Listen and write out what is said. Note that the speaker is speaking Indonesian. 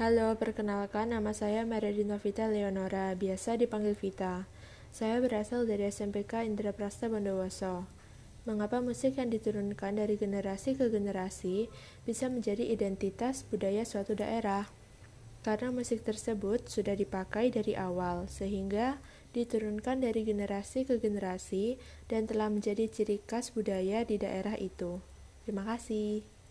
Halo, perkenalkan nama saya Meredith Vita Leonora, biasa dipanggil Vita. Saya berasal dari SMPK Indraprasta Bondowoso. Mengapa musik yang diturunkan dari generasi ke generasi bisa menjadi identitas budaya suatu daerah? Karena musik tersebut sudah dipakai dari awal, sehingga diturunkan dari generasi ke generasi dan telah menjadi ciri khas budaya di daerah itu. Terima kasih.